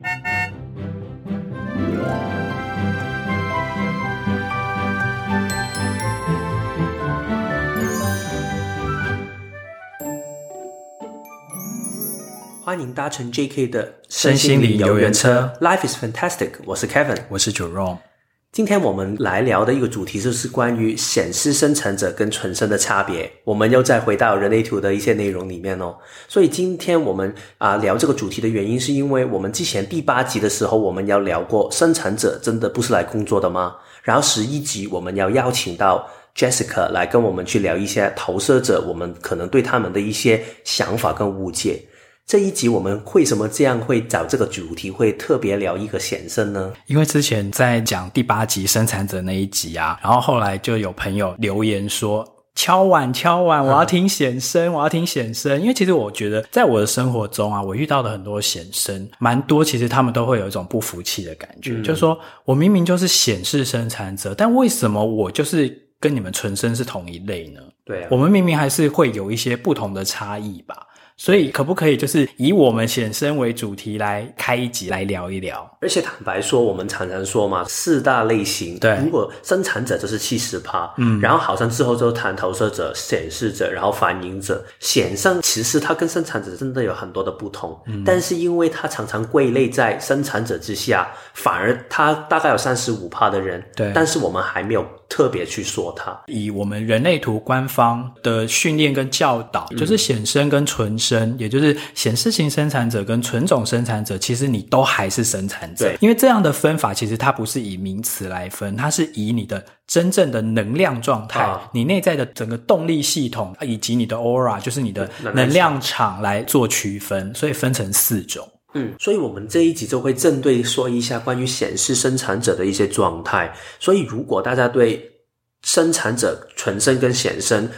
欢迎搭乘 JK 的身心灵游园车，Life is fantastic。我是 Kevin，我是 Jerome。今天我们来聊的一个主题就是关于显示生产者跟纯生的差别。我们又再回到人类图的一些内容里面哦。所以今天我们啊聊这个主题的原因，是因为我们之前第八集的时候，我们要聊过生产者真的不是来工作的吗？然后十一集我们要邀请到 Jessica 来跟我们去聊一些投射者，我们可能对他们的一些想法跟误解。这一集我们为什么这样会找这个主题，会特别聊一个显生呢？因为之前在讲第八集生产者那一集啊，然后后来就有朋友留言说敲碗敲碗，我要听显生，我要听显生。因为其实我觉得在我的生活中啊，我遇到的很多显生，蛮多其实他们都会有一种不服气的感觉，嗯、就是说我明明就是显示生产者，但为什么我就是跟你们纯生是同一类呢？对啊，我们明明还是会有一些不同的差异吧。所以可不可以就是以我们显身为主题来开一集来聊一聊？而且坦白说，我们常常说嘛，四大类型。对，如果生产者就是七十趴，嗯，然后好像之后就谈投射者、显示者，然后反映者。显生其实它跟生产者真的有很多的不同，嗯，但是因为它常常归类在生产者之下，反而它大概有三十五趴的人，对，但是我们还没有特别去说它。以我们人类图官方的训练跟教导，嗯，就是显生跟纯生。生，也就是显示型生产者跟纯种生产者，其实你都还是生产者。因为这样的分法其实它不是以名词来分，它是以你的真正的能量状态、啊、你内在的整个动力系统以及你的 aura，就是你的能量场来做区分，所以分成四种。嗯，所以我们这一集就会针对说一下关于显示生产者的一些状态。所以如果大家对生产者纯生跟显生，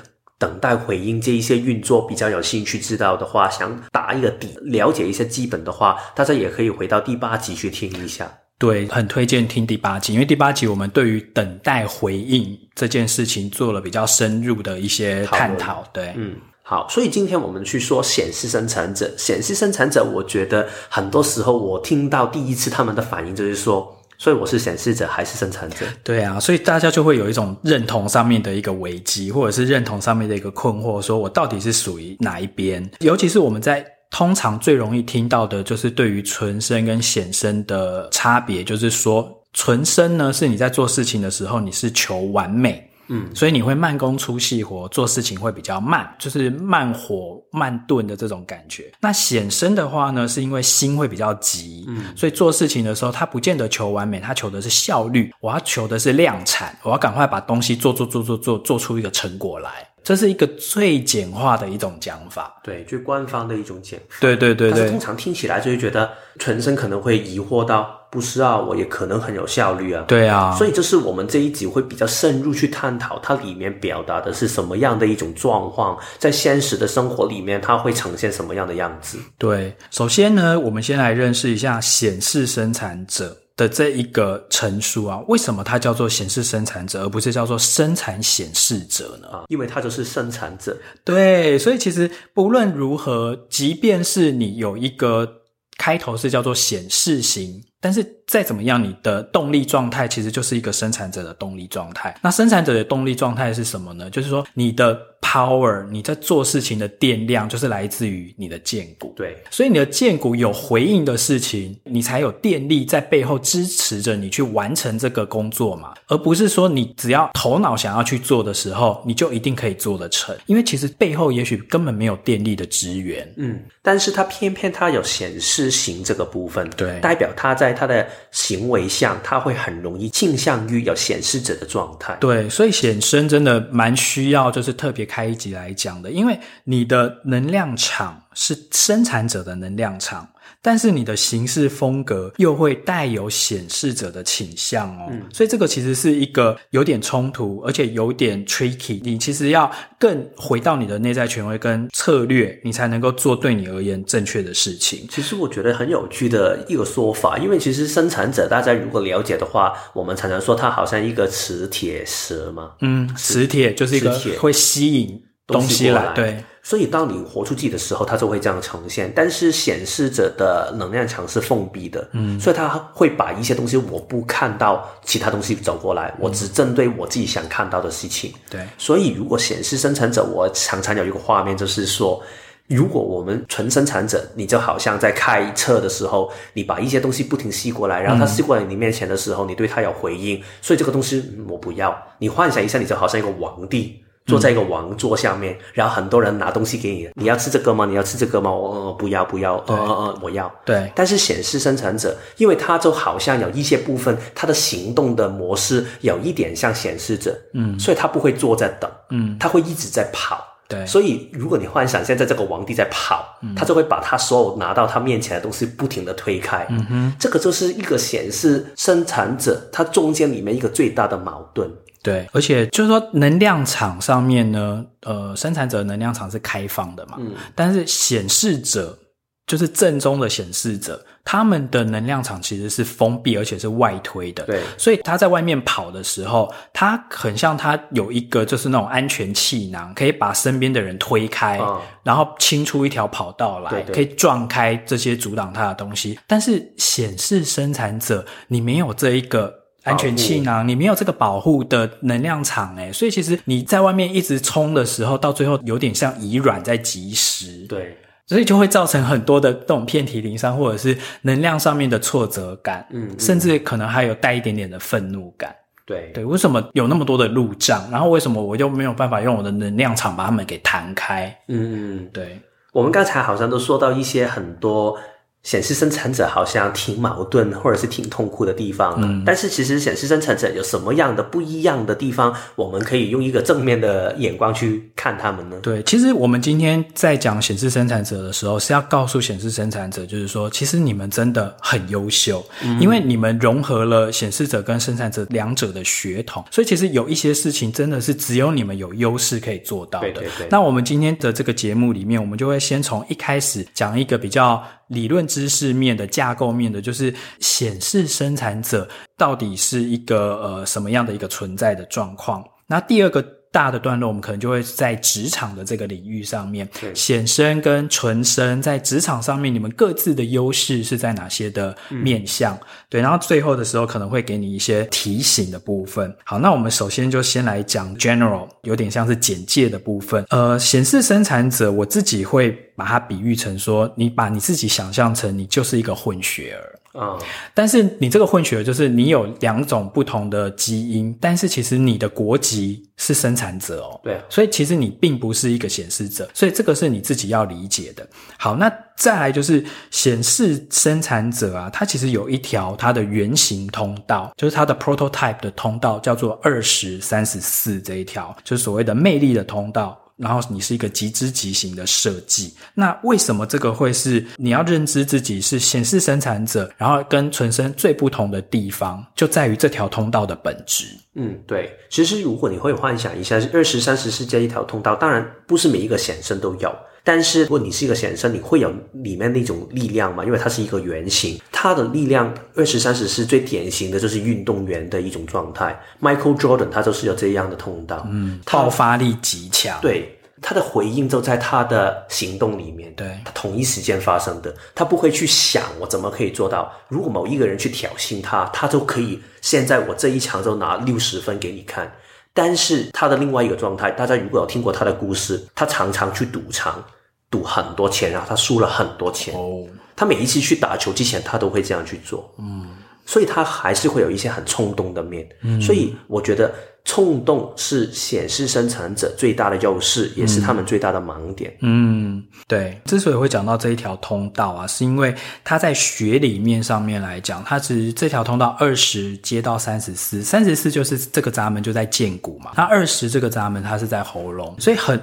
等待回应这一些运作比较有兴趣知道的话，想打一个底，了解一些基本的话，大家也可以回到第八集去听一下。对，很推荐听第八集，因为第八集我们对于等待回应这件事情做了比较深入的一些探讨。对，嗯，好，所以今天我们去说显示生产者，显示生产者，我觉得很多时候我听到第一次他们的反应就是说。所以我是显示者还是生产者？对啊，所以大家就会有一种认同上面的一个危机，或者是认同上面的一个困惑，说我到底是属于哪一边？尤其是我们在通常最容易听到的，就是对于纯生跟显生的差别，就是说纯生呢是你在做事情的时候，你是求完美。嗯，所以你会慢工出细活，做事情会比较慢，就是慢火慢炖的这种感觉。那显身的话呢，是因为心会比较急，嗯，所以做事情的时候，他不见得求完美，他求的是效率。我要求的是量产，我要赶快把东西做做做做做做出一个成果来。这是一个最简化的一种讲法，对，最官方的一种讲法。对对对对。但是通常听起来就会觉得纯生可能会疑惑到，不是啊，我也可能很有效率啊。对啊。所以这是我们这一集会比较深入去探讨，它里面表达的是什么样的一种状况，在现实的生活里面，它会呈现什么样的样子？对，首先呢，我们先来认识一下显示生产者。的这一个陈述啊，为什么它叫做显示生产者，而不是叫做生产显示者呢？啊，因为它就是生产者。对，所以其实不论如何，即便是你有一个开头是叫做显示型。但是再怎么样，你的动力状态其实就是一个生产者的动力状态。那生产者的动力状态是什么呢？就是说你的 power，你在做事情的电量，就是来自于你的荐股。对，所以你的荐股有回应的事情，你才有电力在背后支持着你去完成这个工作嘛，而不是说你只要头脑想要去做的时候，你就一定可以做得成。因为其实背后也许根本没有电力的支援。嗯，但是它偏偏它有显示型这个部分，对，代表它在。他的行为上，他会很容易倾向于有显示者的状态。对，所以显身真的蛮需要，就是特别开一集来讲的，因为你的能量场是生产者的能量场。但是你的行事风格又会带有显示者的倾向哦，嗯，所以这个其实是一个有点冲突，而且有点 tricky。你其实要更回到你的内在权威跟策略，你才能够做对你而言正确的事情。其实我觉得很有趣的一个说法，因为其实生产者大家如果了解的话，我们常常说它好像一个磁铁蛇嘛，嗯，磁铁就是一个会吸引东西来，对。所以当你活出自己的时候，它就会这样呈现。但是显示者的能量场是封闭的，嗯，所以他会把一些东西我不看到，其他东西走过来，我只针对我自己想看到的事情。对，所以如果显示生产者，我常常有一个画面，就是说。如果我们纯生产者，你就好像在开车的时候，你把一些东西不停吸过来，然后它吸过来你面前的时候，你对它有回应，所以这个东西我不要。你幻想一下，你就好像一个皇帝坐在一个王座下面，然后很多人拿东西给你，你要吃这个吗？你要吃这个吗？我不要，不要，呃呃，我要。对。但是显示生产者，因为他就好像有一些部分，他的行动的模式有一点像显示者，嗯，所以他不会坐在等，嗯，他会一直在跑。对，所以如果你幻想现在这个皇帝在跑，嗯，他就会把他所有拿到他面前的东西不停地推开。嗯哼，这个就是一个显示生产者他中间里面一个最大的矛盾。对，而且就是说能量场上面呢，呃，生产者能量场是开放的嘛，嗯，但是显示者。就是正宗的显示者，他们的能量场其实是封闭，而且是外推的。对，所以他在外面跑的时候，他很像他有一个就是那种安全气囊，可以把身边的人推开，嗯、然后清出一条跑道来，对对，可以撞开这些阻挡他的东西。但是显示生产者，你没有这一个安全气囊，你没有这个保护的能量场，诶，所以其实你在外面一直冲的时候，到最后有点像以软在击石。对。所以就会造成很多的这种遍体鳞伤，或者是能量上面的挫折感，嗯，嗯，甚至可能还有带一点点的愤怒感。对对，为什么有那么多的路障？然后为什么我又没有办法用我的能量场把它们给弹开？嗯，对。我们刚才好像都说到一些很多。显示生产者好像挺矛盾，或者是挺痛苦的地方的。嗯，但是其实显示生产者有什么样的不一样的地方？我们可以用一个正面的眼光去看他们呢？对，其实我们今天在讲显示生产者的时候，是要告诉显示生产者，就是说，其实你们真的很优秀，嗯，因为你们融合了显示者跟生产者两者的血统，所以其实有一些事情真的是只有你们有优势可以做到的。对对对。那我们今天的这个节目里面，我们就会先从一开始讲一个比较。理论知识面的架构面的，就是显示生产者到底是一个呃什么样的一个存在的状况。那第二个。大的段落，我们可能就会在职场的这个领域上面，显身跟纯身在职场上面，你们各自的优势是在哪些的面向？嗯、对，然后最后的时候可能会给你一些提醒的部分。好，那我们首先就先来讲 general，有点像是简介的部分。呃，显示生产者，我自己会把它比喻成说，你把你自己想象成你就是一个混血儿。啊、嗯！但是你这个混血儿就是你有两种不同的基因，但是其实你的国籍是生产者哦。对，所以其实你并不是一个显示者，所以这个是你自己要理解的。好，那再来就是显示生产者啊，它其实有一条它的原型通道，就是它的 prototype 的通道，叫做二十三十四这一条，就是所谓的魅力的通道。然后你是一个极之极型的设计，那为什么这个会是你要认知自己是显示生产者，然后跟纯生最不同的地方，就在于这条通道的本质。嗯，对。其实如果你会幻想一下，二十三十四这一条通道，当然不是每一个显生都有。但是，如果你是一个显生，你会有里面那种力量吗？因为它是一个圆形，它的力量二十三十是最典型的，就是运动员的一种状态。Michael Jordan 他就是有这样的通道，嗯，爆发力极强。对，他的回应就在他的行动里面，对，他同一时间发生的，他不会去想我怎么可以做到。如果某一个人去挑衅他，他就可以现在我这一场就拿六十分给你看。但是他的另外一个状态，大家如果有听过他的故事，他常常去赌场赌很多钱，然后他输了很多钱。哦，他每一次去打球之前，他都会这样去做。嗯，所以他还是会有一些很冲动的面。嗯，所以我觉得冲动是显示生产者最大的优势，也是他们最大的盲点。嗯，对。之所以会讲到这一条通道啊，是因为它在学理面上面来讲，它其实这条通道二十接到三十四，三十四就是这个闸门就在剑骨嘛，那二十这个闸门它是在喉咙，所以很。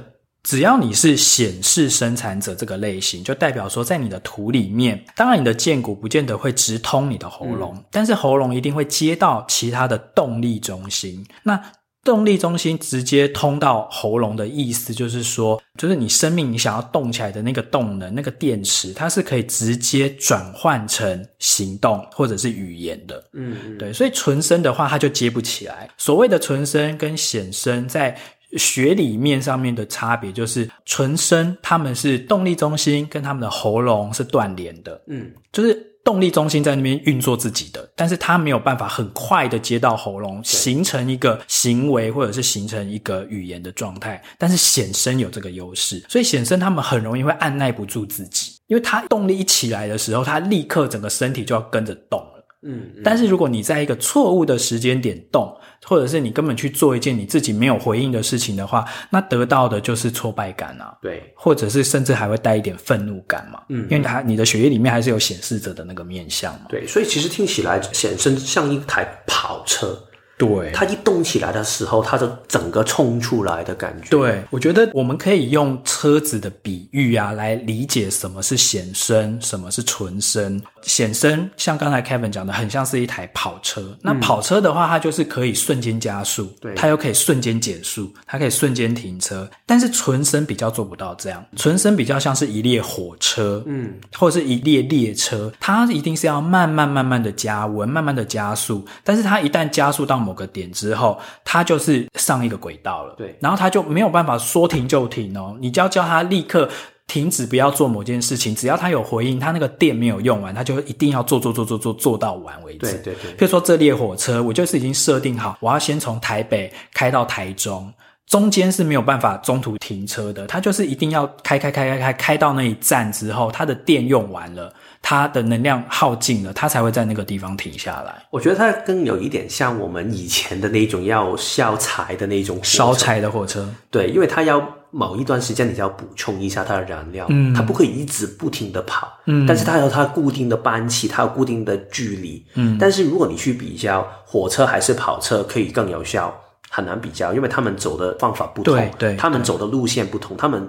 只要你是显示生产者这个类型，就代表说，在你的图里面，当然你的剑骨不见得会直通你的喉咙，嗯，但是喉咙一定会接到其他的动力中心。那动力中心直接通到喉咙的意思，就是说，就是你生命你想要动起来的那个动能，那个电池，它是可以直接转换成行动或者是语言的。嗯，嗯，对，所以纯生的话，它就接不起来。所谓的纯生跟显生在。学理面上面的差别，就是纯生他们是动力中心跟他们的喉咙是断联的，嗯，就是。动力中心在那边运作自己的，但是他没有办法很快的接到喉咙，形成一个行为或者是形成一个语言的状态。但是显生有这个优势，所以显生他们很容易会按耐不住自己，因为他动力一起来的时候，他立刻整个身体就要跟着动了。嗯，嗯，但是如果你在一个错误的时间点动，或者是你根本去做一件你自己没有回应的事情的话，那得到的就是挫败感啊。对，或者是甚至还会带一点愤怒感嘛。嗯，因为它你的血液里面还是有显示者的那个面相嘛。对，所以其实听起来显身像一台跑车。对，它一动起来的时候，它就整个冲出来的感觉。对，我觉得我们可以用车子的比喻啊，来理解什么是显身，什么是纯身。显身像刚才 Kevin 讲的，很像是一台跑车。那跑车的话，它就是可以瞬间加速，对，它又可以瞬间减速，它可以瞬间停车。但是纯身比较做不到这样，纯身比较像是一列火车，嗯，或者是一列列车，它一定是要慢慢慢慢的加温，慢慢的加速。但是它一旦加速到某个点之后，它就是上一个轨道了。对，然后它就没有办法说停就停哦。你就要叫它立刻停止，不要做某件事情。只要它有回应，它那个电没有用完，它就一定要做做做做做做到完为止。对对对。譬如说这列火车，我就是已经设定好，我要先从台北开到台中，中间是没有办法中途停车的。它就是一定要开开开开开开到那一站之后，它的电用完了。它的能量耗尽了，它才会在那个地方停下来。我觉得它更有一点像我们以前的那种要烧柴的那种烧柴的火车。对，因为它要某一段时间，你就要补充一下它的燃料。嗯，它不可以一直不停的跑。嗯，但是它有它固定的班期，它有固定的距离。嗯，但是如果你去比较火车还是跑车，可以更有效，很难比较，因为他们走的方法不同。对对，他们走的路线不同，他们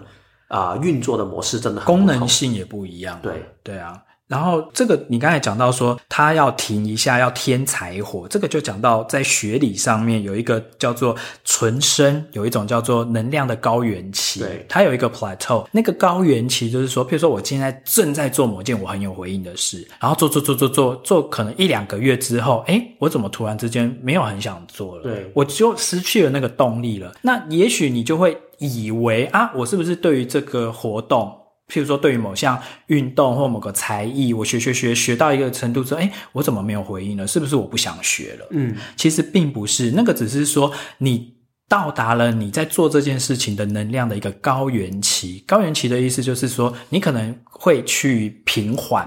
啊、呃、运作的模式真的很功能性也不一样。对对啊。然后这个你刚才讲到说，他要停一下，要添柴火，这个就讲到在学理上面有一个叫做纯生，有一种叫做能量的高原期，对，它有一个 plateau，那个高原期就是说，譬如说我现在正在做某件我很有回应的事，然后做做做做做做，可能一两个月之后，哎，我怎么突然之间没有很想做了？对，我就失去了那个动力了。那也许你就会以为啊，我是不是对于这个活动？譬如说，对于某项运动或某个才艺，我学学学学到一个程度之后，哎，我怎么没有回应呢？是不是我不想学了？嗯，其实并不是，那个只是说你到达了你在做这件事情的能量的一个高原期。高原期的意思就是说，你可能会去平缓，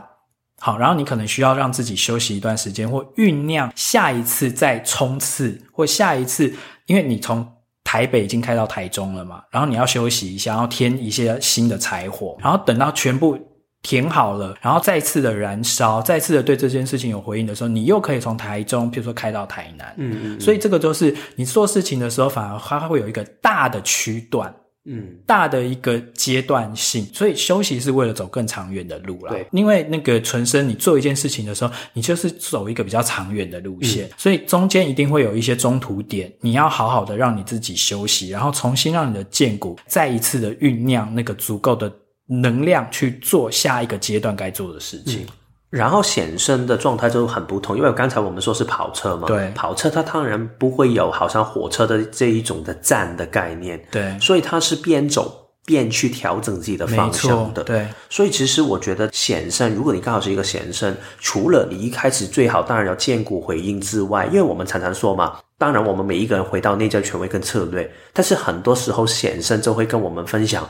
好，然后你可能需要让自己休息一段时间，或酝酿下一次再冲刺，或下一次，因为你从。台北已经开到台中了嘛，然后你要休息一下，然后添一些新的柴火，然后等到全部填好了，然后再次的燃烧，再次的对这件事情有回应的时候，你又可以从台中，譬如说开到台南。嗯，嗯嗯。所以这个就是你做事情的时候，反而它会有一个大的区段。嗯，大的一个阶段性，所以休息是为了走更长远的路啦。对，因为那个纯生，你做一件事情的时候，你就是走一个比较长远的路线，嗯，所以中间一定会有一些中途点，你要好好的让你自己休息，然后重新让你的剑骨再一次的酝酿那个足够的能量去做下一个阶段该做的事情。嗯然后显身的状态就很不同，因为刚才我们说是跑车嘛，对，跑车它当然不会有好像火车的这一种的站的概念，对，所以它是边走边去调整自己的方向的，对。所以其实我觉得显身，如果你刚好是一个显身，除了你一开始最好当然要荐骨回应之外，因为我们常常说嘛，当然我们每一个人回到内在权威跟策略，但是很多时候显身就会跟我们分享。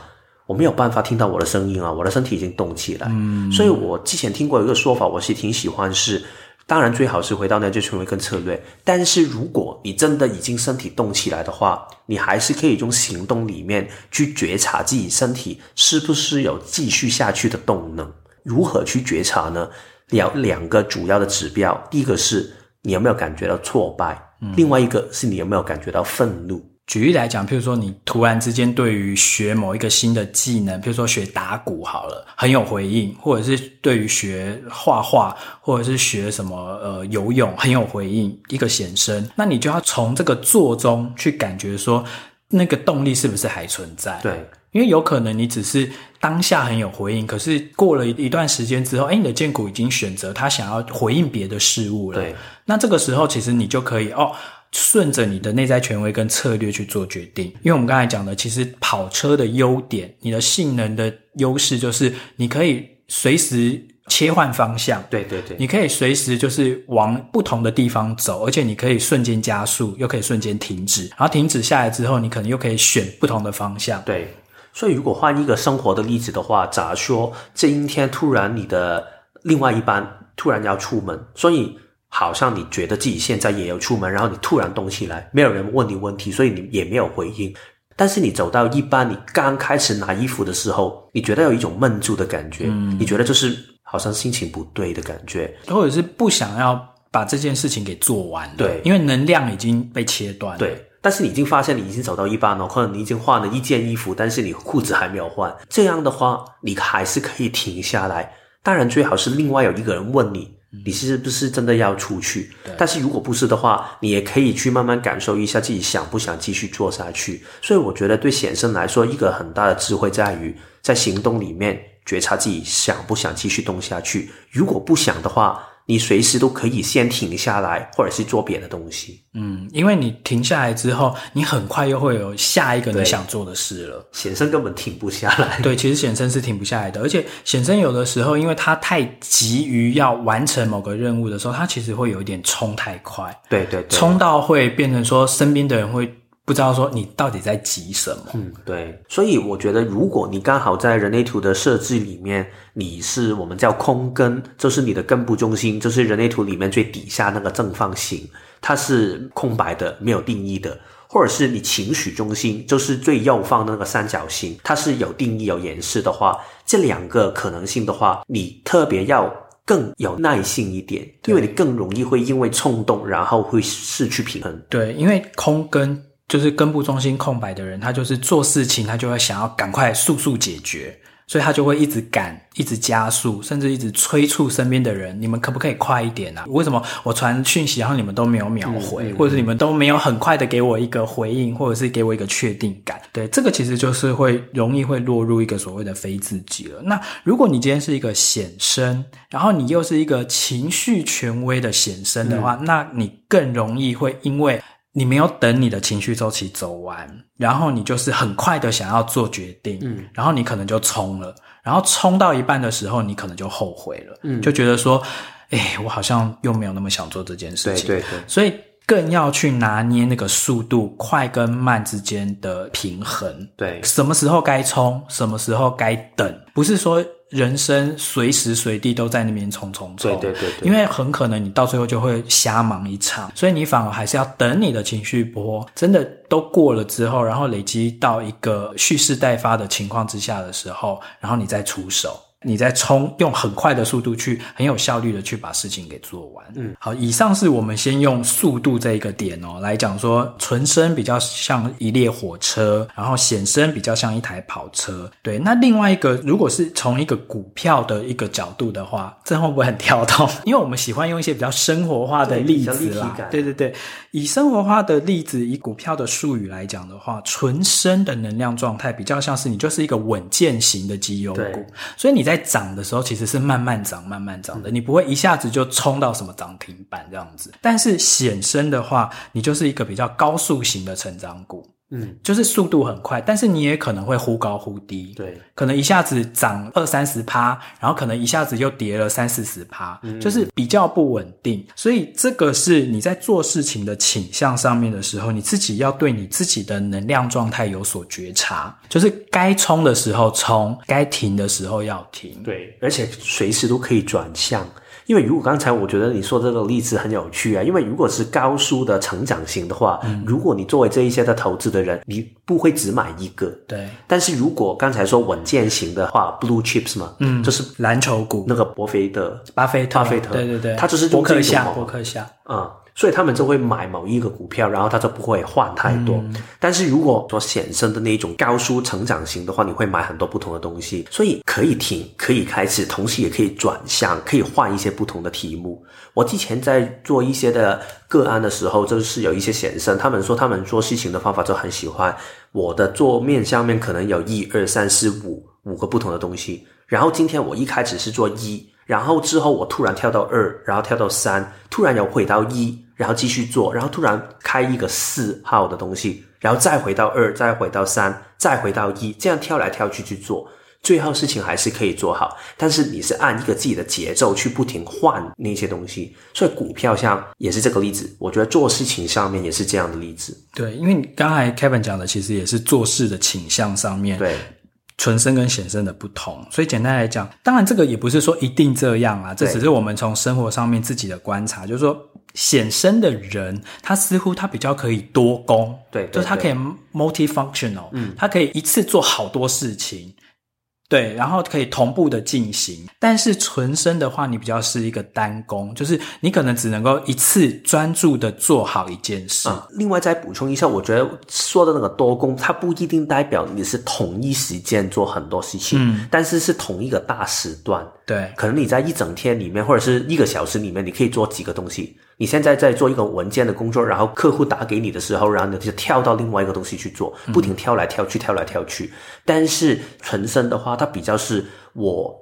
我没有办法听到我的声音啊，我的身体已经动起来。所以我之前听过一个说法，我是挺喜欢是，当然最好是回到那就权威跟策略。但是如果你真的已经身体动起来的话，你还是可以用行动里面去觉察自己身体是不是有继续下去的动能。如何去觉察呢？两两个主要的指标，第一个是你有没有感觉到挫败，另外一个是你有没有感觉到愤怒。举例来讲，譬如说你突然之间对于学某一个新的技能，譬如说学打鼓好了，很有回应，或者是对于学画画，或者是学什么呃游泳很有回应，一个显生，那你就要从这个做中去感觉说那个动力是不是还存在？对，因为有可能你只是当下很有回应，可是过了一段时间之后，哎，你的剑骨已经选择他想要回应别的事物了。对，那这个时候其实你就可以哦。顺着你的内在权威跟策略去做决定。因为我们刚才讲的，其实跑车的优点，你的性能的优势就是你可以随时切换方向。对对对，你可以随时就是往不同的地方走，而且你可以瞬间加速，又可以瞬间停止。然后停止下来之后，你可能又可以选不同的方向。对，所以如果换一个生活的例子的话，假如说今天突然你的另外一半突然要出门，所以。好像你觉得自己现在也要出门，然后你突然动起来，没有人问你问题，所以你也没有回应。但是你走到一半，你刚开始拿衣服的时候，你觉得有一种闷住的感觉，嗯，你觉得就是好像心情不对的感觉，或者是不想要把这件事情给做完，对，因为能量已经被切断，对。但是你已经发现你已经走到一半了，可能你已经换了一件衣服，但是你裤子还没有换，这样的话，你还是可以停下来。当然，最好是另外有一个人问你。你是不是真的要出去？但是如果不是的话，你也可以去慢慢感受一下自己想不想继续做下去。所以我觉得对显生来说，一个很大的智慧在于在行动里面觉察自己想不想继续动下去。如果不想的话，你随时都可以先停下来，或者是做别的东西。嗯，因为你停下来之后，你很快又会有下一个你想做的事了。显生根本停不下来。对，其实显生是停不下来的，而且显生有的时候，因为他太急于要完成某个任务的时候，他其实会有一点冲太快。对对对，冲到会变成说身边的人会。不知道说你到底在急什么？嗯，对，所以我觉得，如果你刚好在人类图的设置里面，你是我们叫空根，就是你的根部中心，就是人类图里面最底下那个正方形，它是空白的，没有定义的；或者是你情绪中心，就是最右方的那个三角形，它是有定义、有颜色的话，这两个可能性的话，你特别要更有耐性一点，因为你更容易会因为冲动，然后会失去平衡。对，因为空根。就是根部中心空白的人，他就是做事情，他就会想要赶快速速解决，所以他就会一直赶，一直加速，甚至一直催促身边的人：你们可不可以快一点啊？为什么我传讯息，然后你们都没有秒回，嗯、或者是你们都没有很快的给我一个回应，或者是给我一个确定感？对，这个其实就是会容易会落入一个所谓的非自己了。那如果你今天是一个显身，然后你又是一个情绪权威的显身的话，嗯、那你更容易会因为。你没有等你的情绪周期走完，然后你就是很快的想要做决定，嗯，然后你可能就冲了，然后冲到一半的时候，你可能就后悔了，嗯，就觉得说，哎，我好像又没有那么想做这件事情，对对对，所以更要去拿捏那个速度快跟慢之间的平衡，对，什么时候该冲，什么时候该等，不是说。人生随时随地都在那边匆匆冲，对对对对，因为很可能你到最后就会瞎忙一场，所以你反而还是要等你的情绪波真的都过了之后，然后累积到一个蓄势待发的情况之下的时候，然后你再出手。你在冲，用很快的速度去，很有效率的去把事情给做完。嗯，好，以上是我们先用速度这一个点哦来讲说，纯生比较像一列火车，然后显生比较像一台跑车。对，那另外一个，如果是从一个股票的一个角度的话，这会不会很跳动？因为我们喜欢用一些比较生活化的例子啦。对对对，以生活化的例子，以股票的术语来讲的话，纯生的能量状态比较像是你就是一个稳健型的绩优股，所以你在。在涨的时候，其实是慢慢涨、慢慢涨的，你不会一下子就冲到什么涨停板这样子。但是显生的话，你就是一个比较高速型的成长股。嗯，就是速度很快，但是你也可能会忽高忽低，对，可能一下子涨二三十趴，然后可能一下子又跌了三四十趴，嗯，就是比较不稳定。所以这个是你在做事情的倾向上面的时候，你自己要对你自己的能量状态有所觉察，就是该冲的时候冲，该停的时候要停，对，而且随时都可以转向。因为如果刚才我觉得你说这个例子很有趣啊，因为如果是高速的成长型的话，嗯，如果你作为这一些的投资的人，你不会只买一个，对。但是如果刚才说稳健型的话，blue chips 嘛，嗯，就是蓝筹股，那个波菲特、巴菲特、巴菲特，对对对，他就是伯克夏、伯克夏，嗯。所以他们就会买某一个股票，然后他就不会换太多。嗯、但是如果说显生的那种高速成长型的话，你会买很多不同的东西，所以可以停，可以开始，同时也可以转向，可以换一些不同的题目。我之前在做一些的个案的时候，就是有一些显生，他们说他们做事情的方法就很喜欢我的桌面上面可能有一二三四五五个不同的东西，然后今天我一开始是做一。然后之后我突然跳到二，然后跳到三，突然又回到一，然后继续做，然后突然开一个四号的东西，然后再回到二，再回到三，再回到一，这样跳来跳去去做。最后事情还是可以做好，但是你是按一个自己的节奏去不停换那些东西，所以股票像也是这个例子。我觉得做事情上面也是这样的例子。对，因为你刚才 Kevin 讲的其实也是做事的倾向上面，对，纯生跟显生的不同。所以简单来讲，当然这个也不是说一定这样啊，这只是我们从生活上面自己的观察，就是说显身的人，他似乎他比较可以多工，对，对，对，就是他可以 multifunctional，嗯，他可以一次做好多事情。对，然后可以同步的进行，但是纯生的话，你比较是一个单工，就是你可能只能够一次专注的做好一件事。嗯，另外再补充一下，我觉得说的那个多工，它不一定代表你是同一时间做很多事情，嗯，但是是同一个大时段。对，可能你在一整天里面或者是一个小时里面，你可以做几个东西。你现在在做一个文件的工作，然后客户打给你的时候，然后你就跳到另外一个东西去做，不停跳来跳去，跳来跳去。但是纯生的话，它比较是我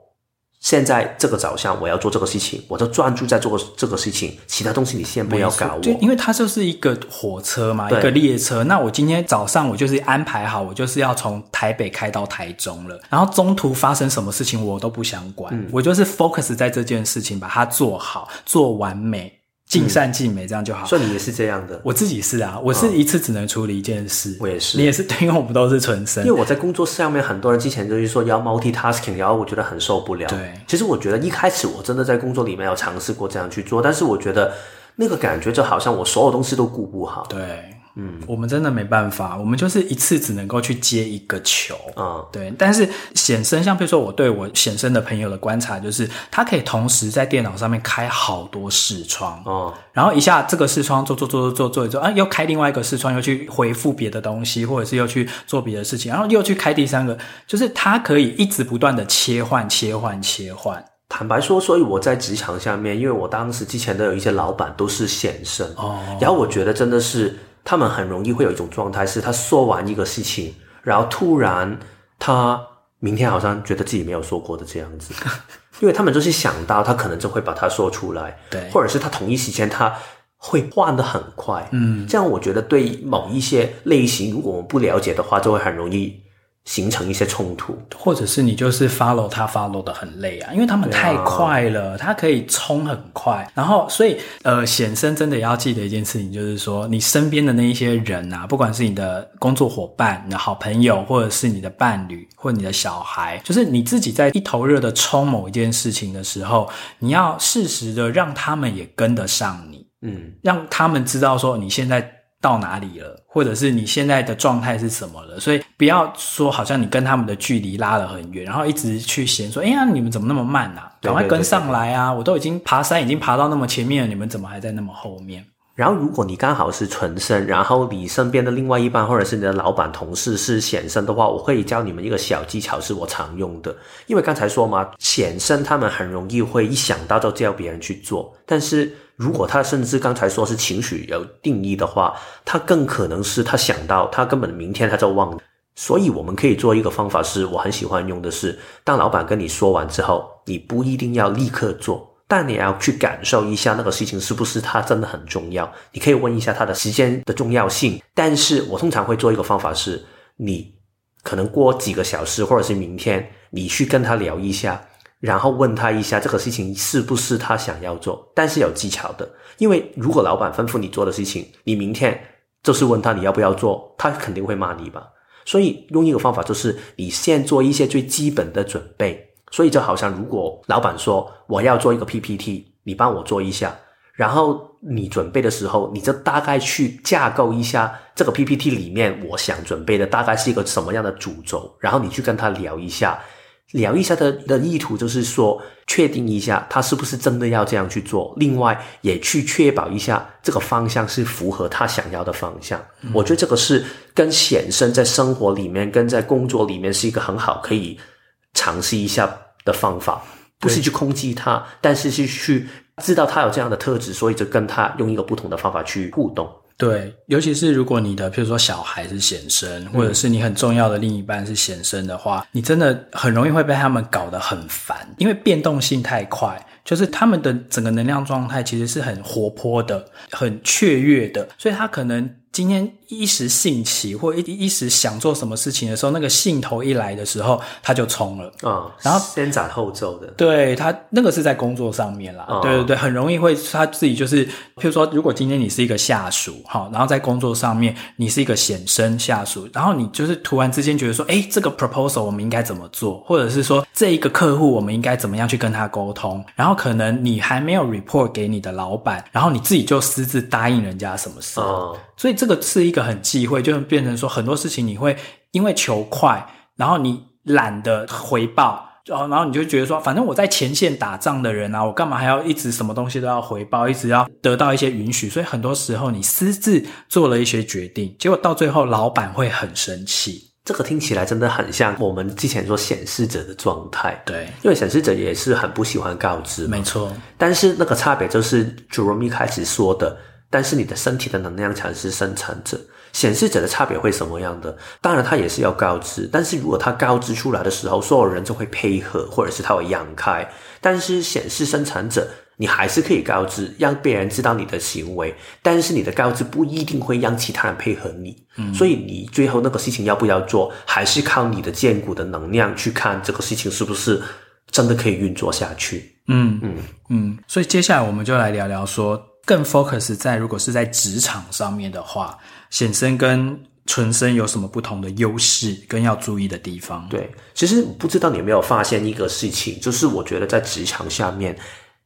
现在这个早上我要做这个事情，我就专注在做这个事情，其他东西你先不要搞我。就因为它就是一个火车嘛，一个列车。那我今天早上我就是安排好，我就是要从台北开到台中了，然后中途发生什么事情我都不想管，嗯，我就是 focus 在这件事情，把它做好，做完美。尽善尽美，这样就好。所以你也是这样的，我自己是啊，我是一次只能处理一件事。我也是，你也是，因为我们都是纯生。因为我在工作上面，很多人之前就是说要 multitasking，然后我觉得很受不了。对，其实我觉得一开始我真的在工作里面有尝试过这样去做，但是我觉得那个感觉就好像我所有东西都顾不好。对。嗯，我们真的没办法，我们就是一次只能够去接一个球啊、嗯。对，但是显生，像比如说我对我显生的朋友的观察，就是他可以同时在电脑上面开好多视窗哦，然后一下这个视窗做做做做做做一做啊，又开另外一个视窗，又去回复别的东西，或者是又去做别的事情，然后又去开第三个，就是他可以一直不断的切换切换切换。坦白说，所以我在职场下面，因为我当时之前的有一些老板都是显生哦，然后我觉得真的是。他们很容易会有一种状态，是他说完一个事情，然后突然他明天好像觉得自己没有说过的这样子，因为他们就是想到他可能就会把它说出来，对，或者是他同一时间他会换的很快，嗯，这样我觉得对某一些类型，如果我们不了解的话，就会很容易。形成一些冲突，或者是你就是 follow 他 follow 的很累啊，因为他们太快了，他可以冲很快，然后所以呃，显生真的要记得一件事情，就是说你身边的那一些人啊，不管是你的工作伙伴、你的好朋友，或者是你的伴侣，或者你的小孩，就是你自己在一头热的冲某一件事情的时候，你要适时的让他们也跟得上你，嗯，让他们知道说你现在。到哪里了，或者是你现在的状态是什么了？所以不要说好像你跟他们的距离拉得很远，然后一直去嫌说：“哎呀，你们怎么那么慢啊？赶快跟上来啊！我都已经爬山，已经爬到那么前面了，你们怎么还在那么后面？”然后，如果你刚好是纯生，然后你身边的另外一半或者是你的老板、同事是显生的话，我可以教你们一个小技巧，是我常用的。因为刚才说嘛，显生他们很容易会一想到就叫别人去做，但是如果他甚至刚才说是情绪有定义的话，他更可能是他想到他根本明天他就忘了。所以我们可以做一个方法，是我很喜欢用的是，当老板跟你说完之后，你不一定要立刻做。但你要去感受一下那个事情是不是它真的很重要，你可以问一下它的时间的重要性。但是我通常会做一个方法是，你可能过几个小时或者是明天，你去跟他聊一下，然后问他一下这个事情是不是他想要做，但是有技巧的。因为如果老板吩咐你做的事情，你明天就是问他你要不要做，他肯定会骂你吧。所以用一个方法就是，你先做一些最基本的准备。所以就好像，如果老板说我要做一个 PPT，你帮我做一下，然后你准备的时候，你就大概去架构一下这个 PPT 里面我想准备的大概是一个什么样的主轴，然后你去跟他聊一下，聊一下他的意图，就是说确定一下他是不是真的要这样去做，另外也去确保一下这个方向是符合他想要的方向。嗯。我觉得这个是跟显身在生活里面跟在工作里面是一个很好可以。尝试一下的方法，不是去攻击他，但是是去知道他有这样的特质，所以就跟他用一个不同的方法去互动。对，尤其是如果你的，譬如说小孩是显生，或者是你很重要的另一半是显生的话，你真的很容易会被他们搞得很烦，因为变动性太快。就是他们的整个能量状态其实是很活泼的、很雀跃的，所以他可能今天一时兴起或一一时想做什么事情的时候，那个兴头一来的时候，他就冲了。啊，嗯、然后先斩后奏的。对，他那个是在工作上面啦，嗯、对对对，很容易会他自己就是，譬如说，如果今天你是一个下属，好，然后在工作上面你是一个显身下属，然后你就是突然之间觉得说，哎，这个 proposal 我们应该怎么做，或者是说这一个客户我们应该怎么样去跟他沟通，然后可能你还没有 report 给你的老板，然后你自己就私自答应人家什么事。哦所以这个是一个很忌讳，就变成说很多事情你会因为求快，然后你懒得回报，然后你就觉得说，反正我在前线打仗的人啊，我干嘛还要一直什么东西都要回报，一直要得到一些允许？所以很多时候你私自做了一些决定，结果到最后老板会很生气。这个听起来真的很像我们之前说显示者的状态，对，因为显示者也是很不喜欢告知，没错。但是那个差别就是 Jerome 一开始说的。但是你的身体的能量场是生产者，显示者的差别会什么样的？当然，他也是要告知。但是如果他告知出来的时候，所有人就会配合，或者是他会让开。但是显示生产者，你还是可以告知，让别人知道你的行为。但是你的告知不一定会让其他人配合你。嗯，所以你最后那个事情要不要做，还是靠你的荐骨的能量去看这个事情是不是真的可以运作下去。嗯嗯嗯。所以接下来我们就来聊聊说。更 focus 在如果是在职场上面的话，显身跟纯生有什么不同的优势跟要注意的地方？对，其实不知道你有没有发现一个事情，就是我觉得在职场下面。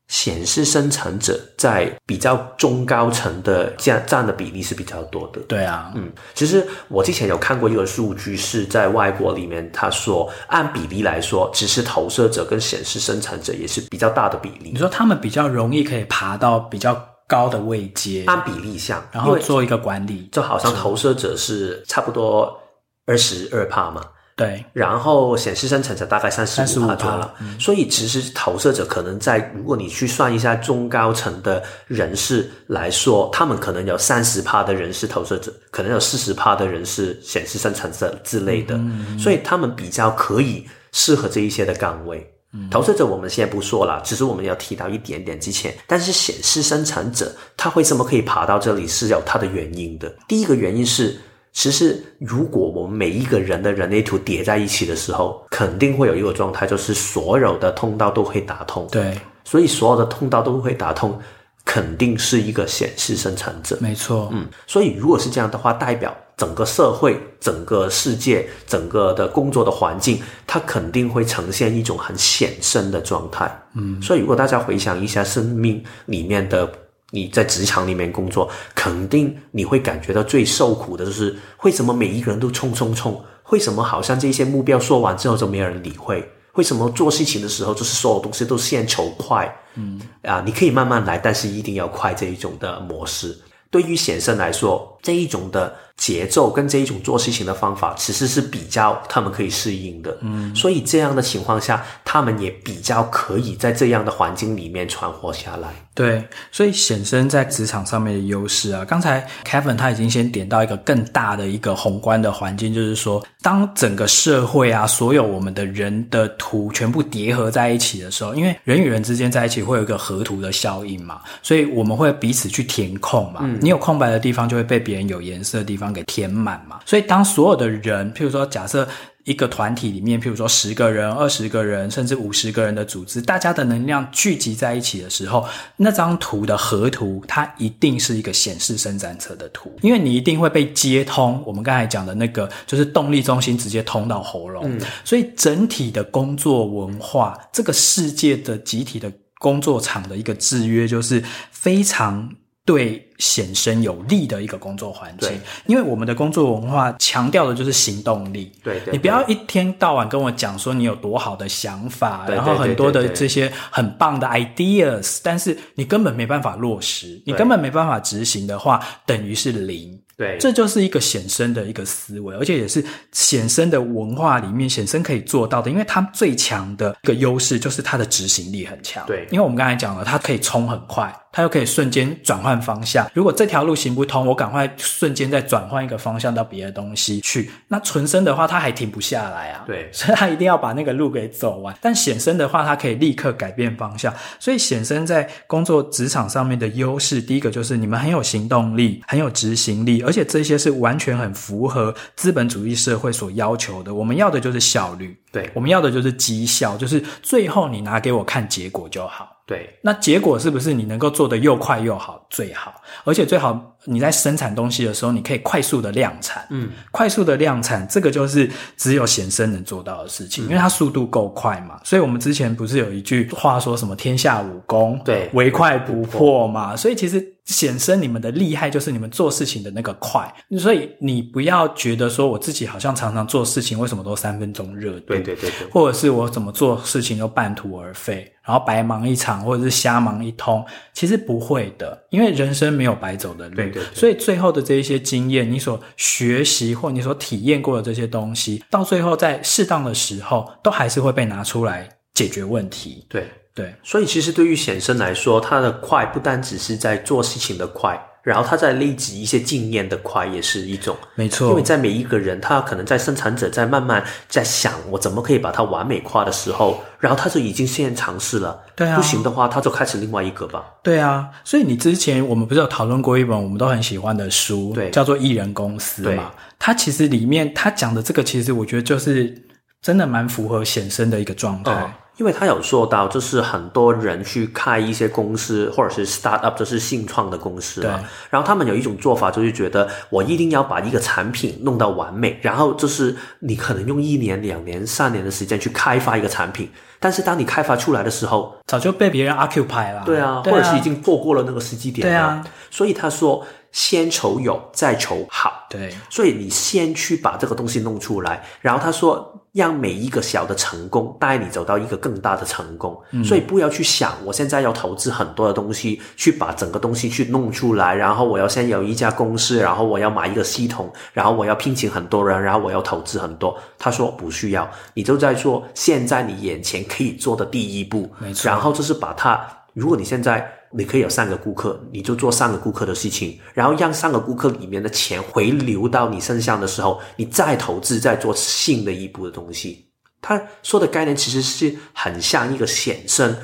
显示生产者在比较中高层的这样占的比例是比较多的。对啊，嗯，其实我之前有看过一个数据，是在外国里面，他说按比例来说，其实投射者跟显示生产者也是比较大的比例。你说他们比较容易可以爬到比较高的位阶，按比例上，然后做一个管理，就好像投射者是差不多二十二趴嘛。对，然后显示生产者大概三十五趴左右。了，嗯、所以其实投射者可能在，如果你去算一下中高层的人士来说，他们可能有三十趴的人是投射者，可能有四十趴的人是显示生产者之类的，嗯、所以他们比较可以适合这一些的岗位。嗯、投射者我们现在不说了，只是我们要提到一点点之前，但是显示生产者他为什么可以爬到这里是有他的原因的，第一个原因是。其实，如果我们每一个人的人类图叠在一起的时候，肯定会有一个状态，就是所有的通道都会打通。对，所以所有的通道都会打通，肯定是一个显示生产者。没错，嗯，所以如果是这样的话，代表整个社会、整个世界、整个的工作的环境，它肯定会呈现一种很显生的状态。嗯，所以如果大家回想一下生命里面的。你在职场里面工作，肯定你会感觉到最受苦的就是为什么每一个人都冲冲冲？为什么好像这些目标说完之后就没有人理会？为什么做事情的时候就是所有东西都先求快？嗯啊，你可以慢慢来，但是一定要快这一种的模式。对于先生来说，这一种的节奏跟这一种做事情的方法，其实是比较他们可以适应的。嗯，所以这样的情况下，他们也比较可以在这样的环境里面存活下来。对，所以显身在职场上面的优势啊，刚才 Kevin 他已经先点到一个更大的一个宏观的环境，就是说，当整个社会啊，所有我们的人的图全部叠合在一起的时候，因为人与人之间在一起会有一个合图的效应嘛，所以我们会彼此去填空嘛。嗯，你有空白的地方，就会被别人有颜色的地方给填满嘛。所以当所有的人，譬如说，假设。一个团体里面，譬如说十个人、二十个人，甚至五十个人的组织，大家的能量聚集在一起的时候，那张图的合图，它一定是一个显示生产者的图，因为你一定会被接通。我们刚才讲的那个，就是动力中心直接通到喉咙，嗯，所以整体的工作文化，这个世界的集体的工作场的一个制约，就是非常。对显身有力的一个工作环境，因为我们的工作文化强调的就是行动力。对，对，对，你不要一天到晚跟我讲说你有多好的想法，然后很多的这些很棒的 ideas，但是你根本没办法落实，你根本没办法执行的话，等于是零。对，这就是一个显生的一个思维，而且也是显生的文化里面显生可以做到的，因为它最强的一个优势就是它的执行力很强。对，因为我们刚才讲了，它可以冲很快，它又可以瞬间转换方向，向。如果这条路行不通，我赶快瞬间再转换一个方向到别的东西去。那纯生的话，他还停不下来啊。对，所以他一定要把那个路给走完。但显生的话，他可以立刻改变方向。所以显生在工作职场上面的优势，第一个就是你们很有行动力，很有执行力，而且这些是完全很符合资本主义社会所要求的。我们要的就是效率，对，我们要的就是绩效，就是最后你拿给我看结果就好。对，那结果是不是你能够做得又快又好？最好，而且最好你在生产东西的时候，你可以快速的量产。嗯，快速的量产，这个就是只有显生能做到的事情，嗯、因为它速度够快嘛。所以我们之前不是有一句话说什么“天下武功，对，唯快不破”嘛？所以其实显生你们的厉害就是你们做事情的那个快。所以你不要觉得说我自己好像常常做事情为什么都三分钟热度，对对对对，或者是我怎么做事情都半途而废。然后白忙一场，或者是瞎忙一通，其实不会的，因为人生没有白走的路。对对对。所以最后的这一些经验，你所学习或你所体验过的这些东西，到最后在适当的时候，都还是会被拿出来解决问题。对对。所以其实对于显生来说，他的快不单只是在做事情的快。然后他在累积一些经验的快也是一种，没错。因为在每一个人，他可能在生产者在慢慢在想我怎么可以把它完美化的时候，然后他就已经先尝试了。对啊，不行的话，他就开始另外一个吧。对啊，所以你之前我们不是有讨论过一本我们都很喜欢的书，对，叫做《艺人公司》嘛。对，它其实里面他讲的这个，其实我觉得就是真的蛮符合显生的一个状态。嗯因为他有说到，就是很多人去开一些公司，或者是 start up，就是新创的公司嘛。然后他们有一种做法，就是觉得我一定要把一个产品弄到完美，然后就是你可能用一年、两年、三年的时间去开发一个产品，但是当你开发出来的时候，早就被别人 occupy 了。对啊，或者是已经错过了那个时机点了。对啊，所以他说。先求有，再求好。对，所以你先去把这个东西弄出来，然后他说，让每一个小的成功带你走到一个更大的成功。嗯，所以不要去想，我现在要投资很多的东西去把整个东西去弄出来，然后我要先有一家公司，然后我要买一个系统，然后我要聘请很多人，然后我要投资很多。他说不需要，你就在做现在你眼前可以做的第一步。没错，然后就是把它，如果你现在。你可以有三个顾客，你就做三个顾客的事情，然后让三个顾客里面的钱回流到你身上的时候，你再投资，再做新的一步的东西。他说的概念其实是很像一个显生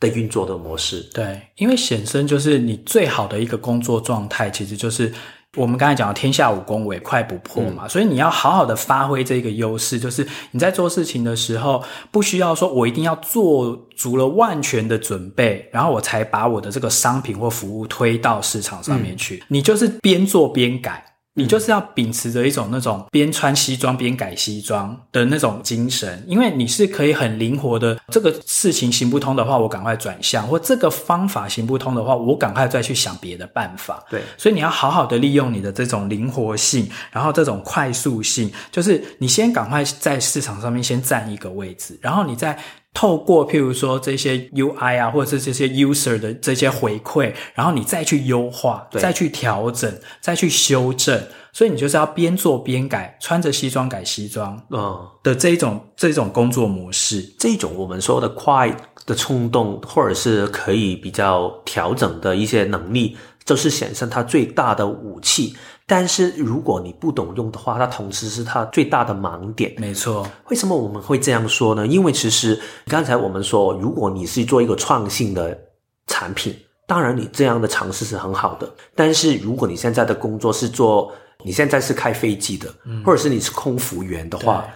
的运作的模式。对，因为显生就是你最好的一个工作状态，其实就是。我们刚才讲的天下武功，唯快不破嘛，嗯，所以你要好好的发挥这个优势，就是你在做事情的时候，不需要说我一定要做足了万全的准备，然后我才把我的这个商品或服务推到市场上面去，嗯，你就是边做边改。你就是要秉持着一种那种边穿西装边改西装的那种精神，因为你是可以很灵活的。这个事情行不通的话，我赶快转向；或这个方法行不通的话，我赶快再去想别的办法。对，所以你要好好的利用你的这种灵活性，然后这种快速性，就是你先赶快在市场上面先占一个位置，然后你再。透过譬如说这些 UI 啊，或者是这些 user 的这些回馈，然后你再去优化，再去调整，再去修正，所以你就是要边做边改，穿着西装改西装，嗯。的这一种、嗯、这种工作模式，这种我们说的快的冲动，或者是可以比较调整的一些能力，就是显生它最大的武器。但是如果你不懂用的话，它同时是它最大的盲点。没错，为什么我们会这样说呢？因为其实刚才我们说，如果你是做一个创新的产品，当然你这样的尝试是很好的。但是如果你现在的工作是做，你现在是开飞机的，嗯，或者是你是空服员的话，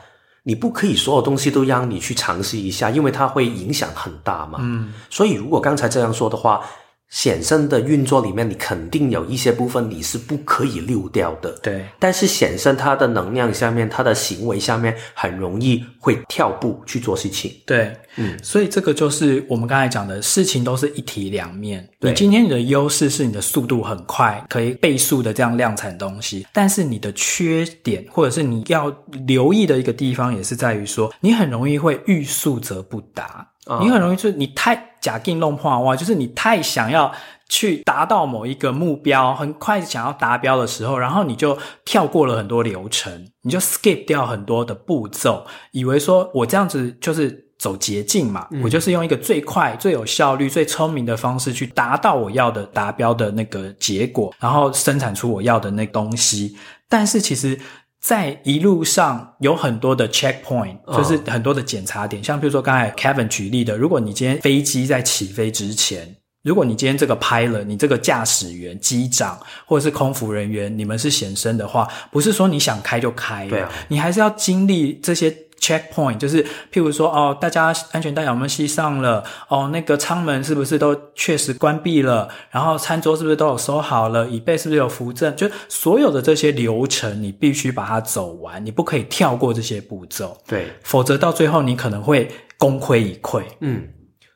你不可以所有东西都让你去尝试一下，因为它会影响很大嘛。嗯，所以如果刚才这样说的话。显生的运作里面，你肯定有一些部分你是不可以溜掉的。对，但是显生它的能量下面，它的行为下面很容易会跳步去做事情。对，嗯，所以这个就是我们刚才讲的事情都是一体两面。你今天你的优势是你的速度很快，可以倍速的这样量产东西，但是你的缺点或者是你要留意的一个地方，也是在于说，你很容易会欲速则不达。你很容易就是你太假定弄破哇，就是你太想要去达到某一个目标，很快想要达标的时候，然后你就跳过了很多流程，你就 skip 掉很多的步骤，以为说我这样子就是走捷径嘛，我就是用一个最快、最有效率、最聪明的方式去达到我要的达标的那个结果，然后生产出我要的那东西。但是其实，在一路上有很多的 checkpoint，就是很多的检查点，哦、像比如说刚才 Kevin 举例的，如果你今天飞机在起飞之前，如果你今天这个 pilot，你这个驾驶员、机长或者是空服人员，你们是显身的话，不是说你想开就开，对啊，你还是要经历这些。Checkpoint 就是，譬如说，哦，大家安全带有没有系上了？哦，那个舱门是不是都确实关闭了？然后餐桌是不是都有收好了？椅背是不是有扶正？就所有的这些流程，你必须把它走完，你不可以跳过这些步骤。对，否则到最后你可能会功亏一篑。嗯。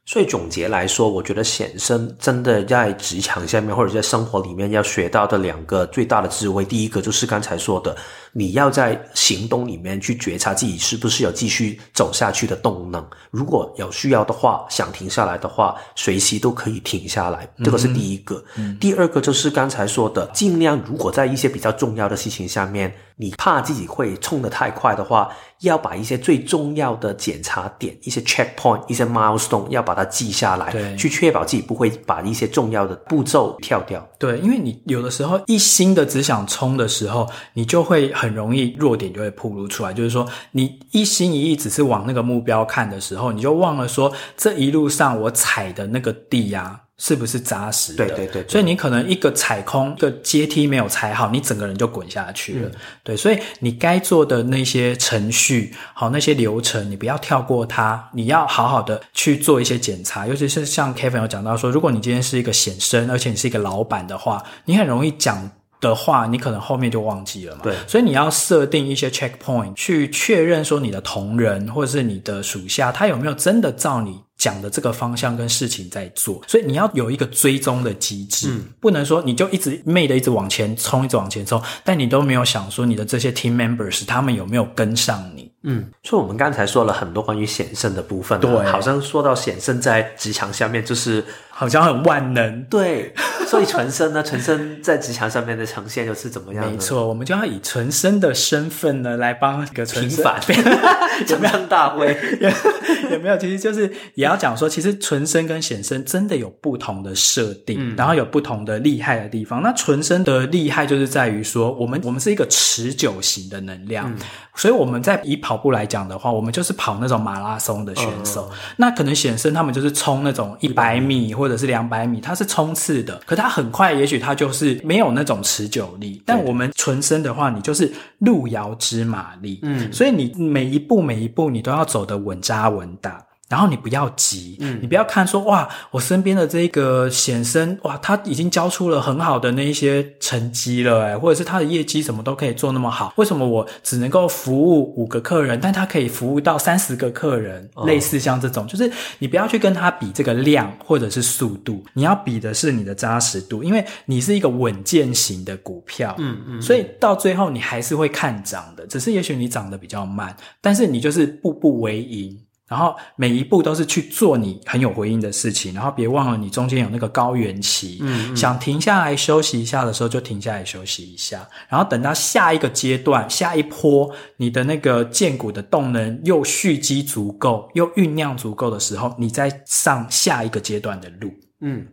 所以总结来说，我觉得显生真的在职场下面或者在生活里面要学到的两个最大的智慧，第一个就是刚才说的，你要在行动里面去觉察自己是不是有继续走下去的动能。如果有需要的话，想停下来的话，随时都可以停下来。这个是第一个。嗯。第二个就是刚才说的，尽量如果在一些比较重要的事情下面，你怕自己会冲得太快的话，要把一些最重要的检查点、一些 checkpoint、一些 milestone 要把它记下来，对，去确保自己不会把一些重要的步骤跳掉。对，因为你有的时候一心的只想冲的时候，你就会很容易弱点就会暴露出来。就是说，你一心一意只是往那个目标看的时候，你就忘了说这一路上我踩的那个地呀。是不是扎实的？对对对，对，所以你可能一个踩空，一个阶梯没有踩好，你整个人就滚下去了。嗯、对，所以你该做的那些程序，好，那些流程，你不要跳过它，你要好好的去做一些检查。尤其是像 Kevin 有讲到说，如果你今天是一个显身，而且你是一个老板的话，你很容易讲的话，你可能后面就忘记了嘛。对，所以你要设定一些 checkpoint，去确认说你的同仁或者是你的属下，他有没有真的照你。讲的这个方向跟事情在做，所以你要有一个追踪的机制，嗯，不能说你就一直昧的一直往前冲，一直往前冲，但你都没有想说你的这些 team members 他们有没有跟上你，嗯，所以我们刚才说了很多关于显胜的部分，对，好像说到显胜在职场下面就是。好像很万能，对，所以纯生呢，纯生在职场上面的呈现又是怎么样的？没错，我们就要以纯生的身份呢，来帮一个纯生平反，有没有大会有，有没有？其实就是也要讲说，其实纯生跟显生真的有不同的设定，嗯，然后有不同的厉害的地方。那纯生的厉害就是在于说，我们我们是一个持久型的能量。嗯所以我们在以跑步来讲的话，我们就是跑那种马拉松的选手。嗯、那可能显生他们就是冲那种一百米或者是两百米，它是冲刺的，可它很快，也许它就是没有那种持久力。但我们纯生的话，你就是路遥知马力，嗯，所以你每一步每一步你都要走得稳扎稳打。然后你不要急，嗯，你不要看说哇，我身边的这个显生哇，他已经交出了很好的那一些成绩了，诶，或者是他的业绩什么都可以做那么好，为什么我只能够服务五个客人，但他可以服务到三十个客人？哦，类似像这种，就是你不要去跟他比这个量或者是速度，你要比的是你的扎实度，因为你是一个稳健型的股票，嗯嗯，所以到最后你还是会看涨的，只是也许你涨得比较慢，但是你就是步步为营。然后每一步都是去做你很有回应的事情，然后别忘了你中间有那个高原期，嗯，嗯，想停下来休息一下的时候就停下来休息一下，然后等到下一个阶段、下一波你的那个建骨的动能又蓄积足够、又酝酿足够的时候，你再上下一个阶段的路，嗯。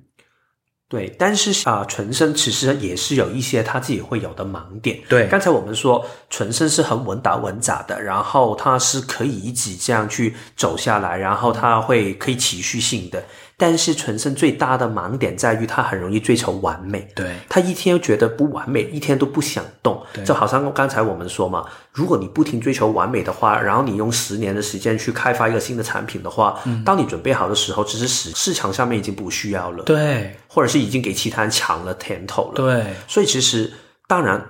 对，但是啊，纯生其实也是有一些他自己会有的盲点。对，刚才我们说纯生是很稳打稳扎的，然后他是可以一直这样去走下来，然后他会可以持续性的。但是纯生最大的盲点在于，他很容易追求完美。对，他一天又觉得不完美，一天都不想动。对，就好像刚才我们说嘛，如果你不停追求完美的话，然后你用十年的时间去开发一个新的产品的话，嗯，当你准备好的时候，其实市市场上面已经不需要了。对，或者是已经给其他人抢了甜头了。对，所以其实当然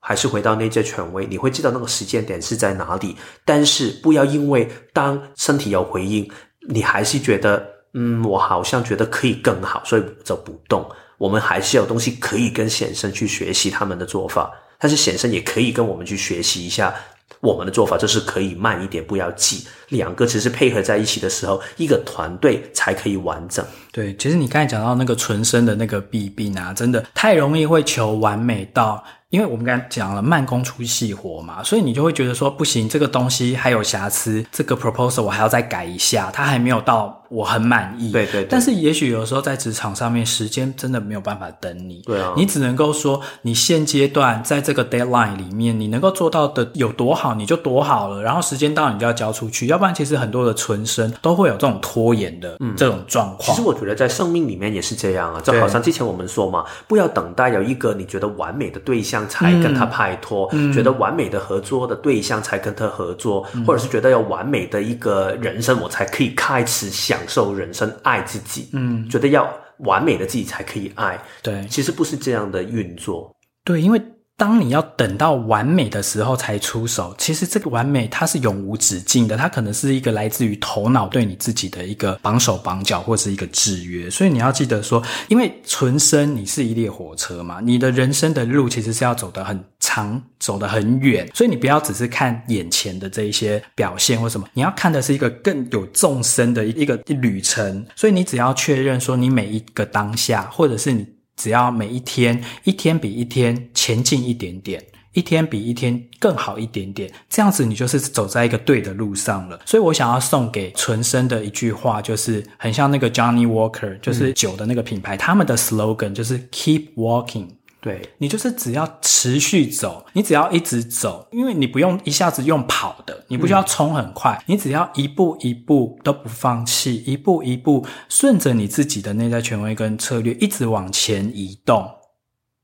还是回到内在权威，你会知道那个时间点是在哪里，但是不要因为当身体有回应，你还是觉得。嗯，我好像觉得可以更好，所以就不动。我们还是有东西可以跟显生去学习他们的做法，但是显生也可以跟我们去学习一下我们的做法，就是可以慢一点，不要急。两个其实配合在一起的时候，一个团队才可以完整。对，其实你刚才讲到那个纯生的那个弊病啊，真的太容易会求完美到因为我们刚才讲了慢工出细活嘛，所以你就会觉得说不行，这个东西还有瑕疵，这个 proposal 我还要再改一下，它还没有到我很满意。对，对对。但是也许有时候在职场上面，时间真的没有办法等你。对啊。你只能够说，你现阶段在这个 deadline 里面，你能够做到的有多好，你就多好了。然后时间到，你就要交出去，要不然其实很多的存生都会有这种拖延的这种状况。其实我觉得在生命里面也是这样啊，就好像之前我们说嘛，不要等待有一个你觉得完美的对象才跟他拍拖，嗯、觉得完美的合作的对象才跟他合作，嗯、或者是觉得要完美的一个人生，我才可以开始享受人生，爱自己。嗯，觉得要完美的自己才可以爱。对，其实不是这样的运作。对，因为。当你要等到完美的时候才出手，其实这个完美它是永无止境的，它可能是一个来自于头脑对你自己的一个绑手绑脚或是一个制约。所以你要记得说，因为纯生你是一列火车嘛，你的人生的路其实是要走得很长，走得很远，所以你不要只是看眼前的这一些表现或什么，你要看的是一个更有纵深的一个旅程。所以你只要确认说，你每一个当下，或者是你。只要每一天，一天比一天前进一点点，一天比一天更好一点点，这样子你就是走在一个对的路上了。所以我想要送给纯生的一句话，就是很像那个 Johnny Walker，就是酒的那个品牌，他们的 slogan 就是 Keep Walking。对，你就是只要持续走，你只要一直走，因为你不用一下子用跑的，你不需要冲很快，嗯、你只要一步一步都不放弃，一步一步顺着你自己的内在权威跟策略一直往前移动，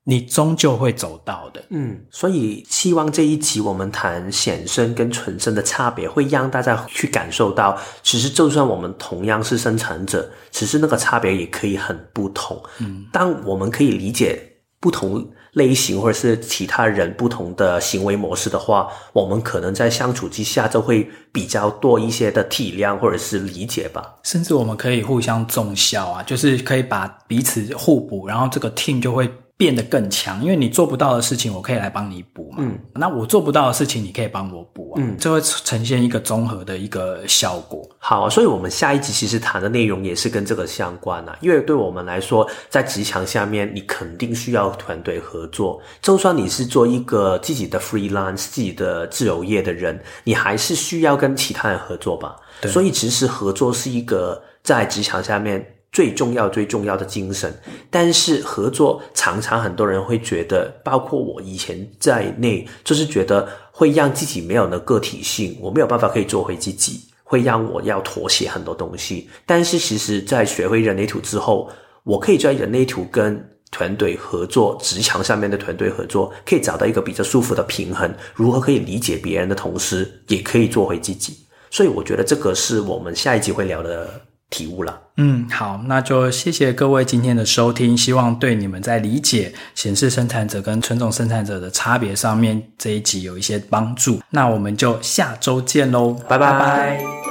你终究会走到的。嗯，所以希望这一集我们谈显生跟存生的差别，会让大家去感受到，其实就算我们同样是生产者，其实那个差别也可以很不同。嗯，当我们可以理解。不同类型或者是其他人不同的行为模式的话，我们可能在相处之下就会比较多一些的体谅或者是理解吧。甚至我们可以互相忠孝啊，就是可以把彼此互补，然后这个 team 就会。变得更强，因为你做不到的事情，我可以来帮你补嘛。嗯，那我做不到的事情，你可以帮我补啊。嗯，这会呈现一个综合的一个效果。好啊，所以我们下一集其实谈的内容也是跟这个相关啊。因为对我们来说，在职场下面，你肯定需要团队合作。就算你是做一个自己的 freelance、自己的自由业的人，你还是需要跟其他人合作吧。对。所以其实合作是一个在职场下面。最重要、最重要的精神，但是合作常常很多人会觉得，包括我以前在内，就是觉得会让自己没有那个体性，我没有办法可以做回自己，会让我要妥协很多东西。但是其实，在学会人类图之后，我可以在人类图跟团队合作、职场上面的团队合作，可以找到一个比较舒服的平衡。如何可以理解别人的同时，也可以做回自己。所以我觉得这个是我们下一集会聊的。体悟了，嗯，好，那就谢谢各位今天的收听，希望对你们在理解显示生产者跟纯种生产者的差别上面这一集有一些帮助。那我们就下周见喽，拜拜。拜拜。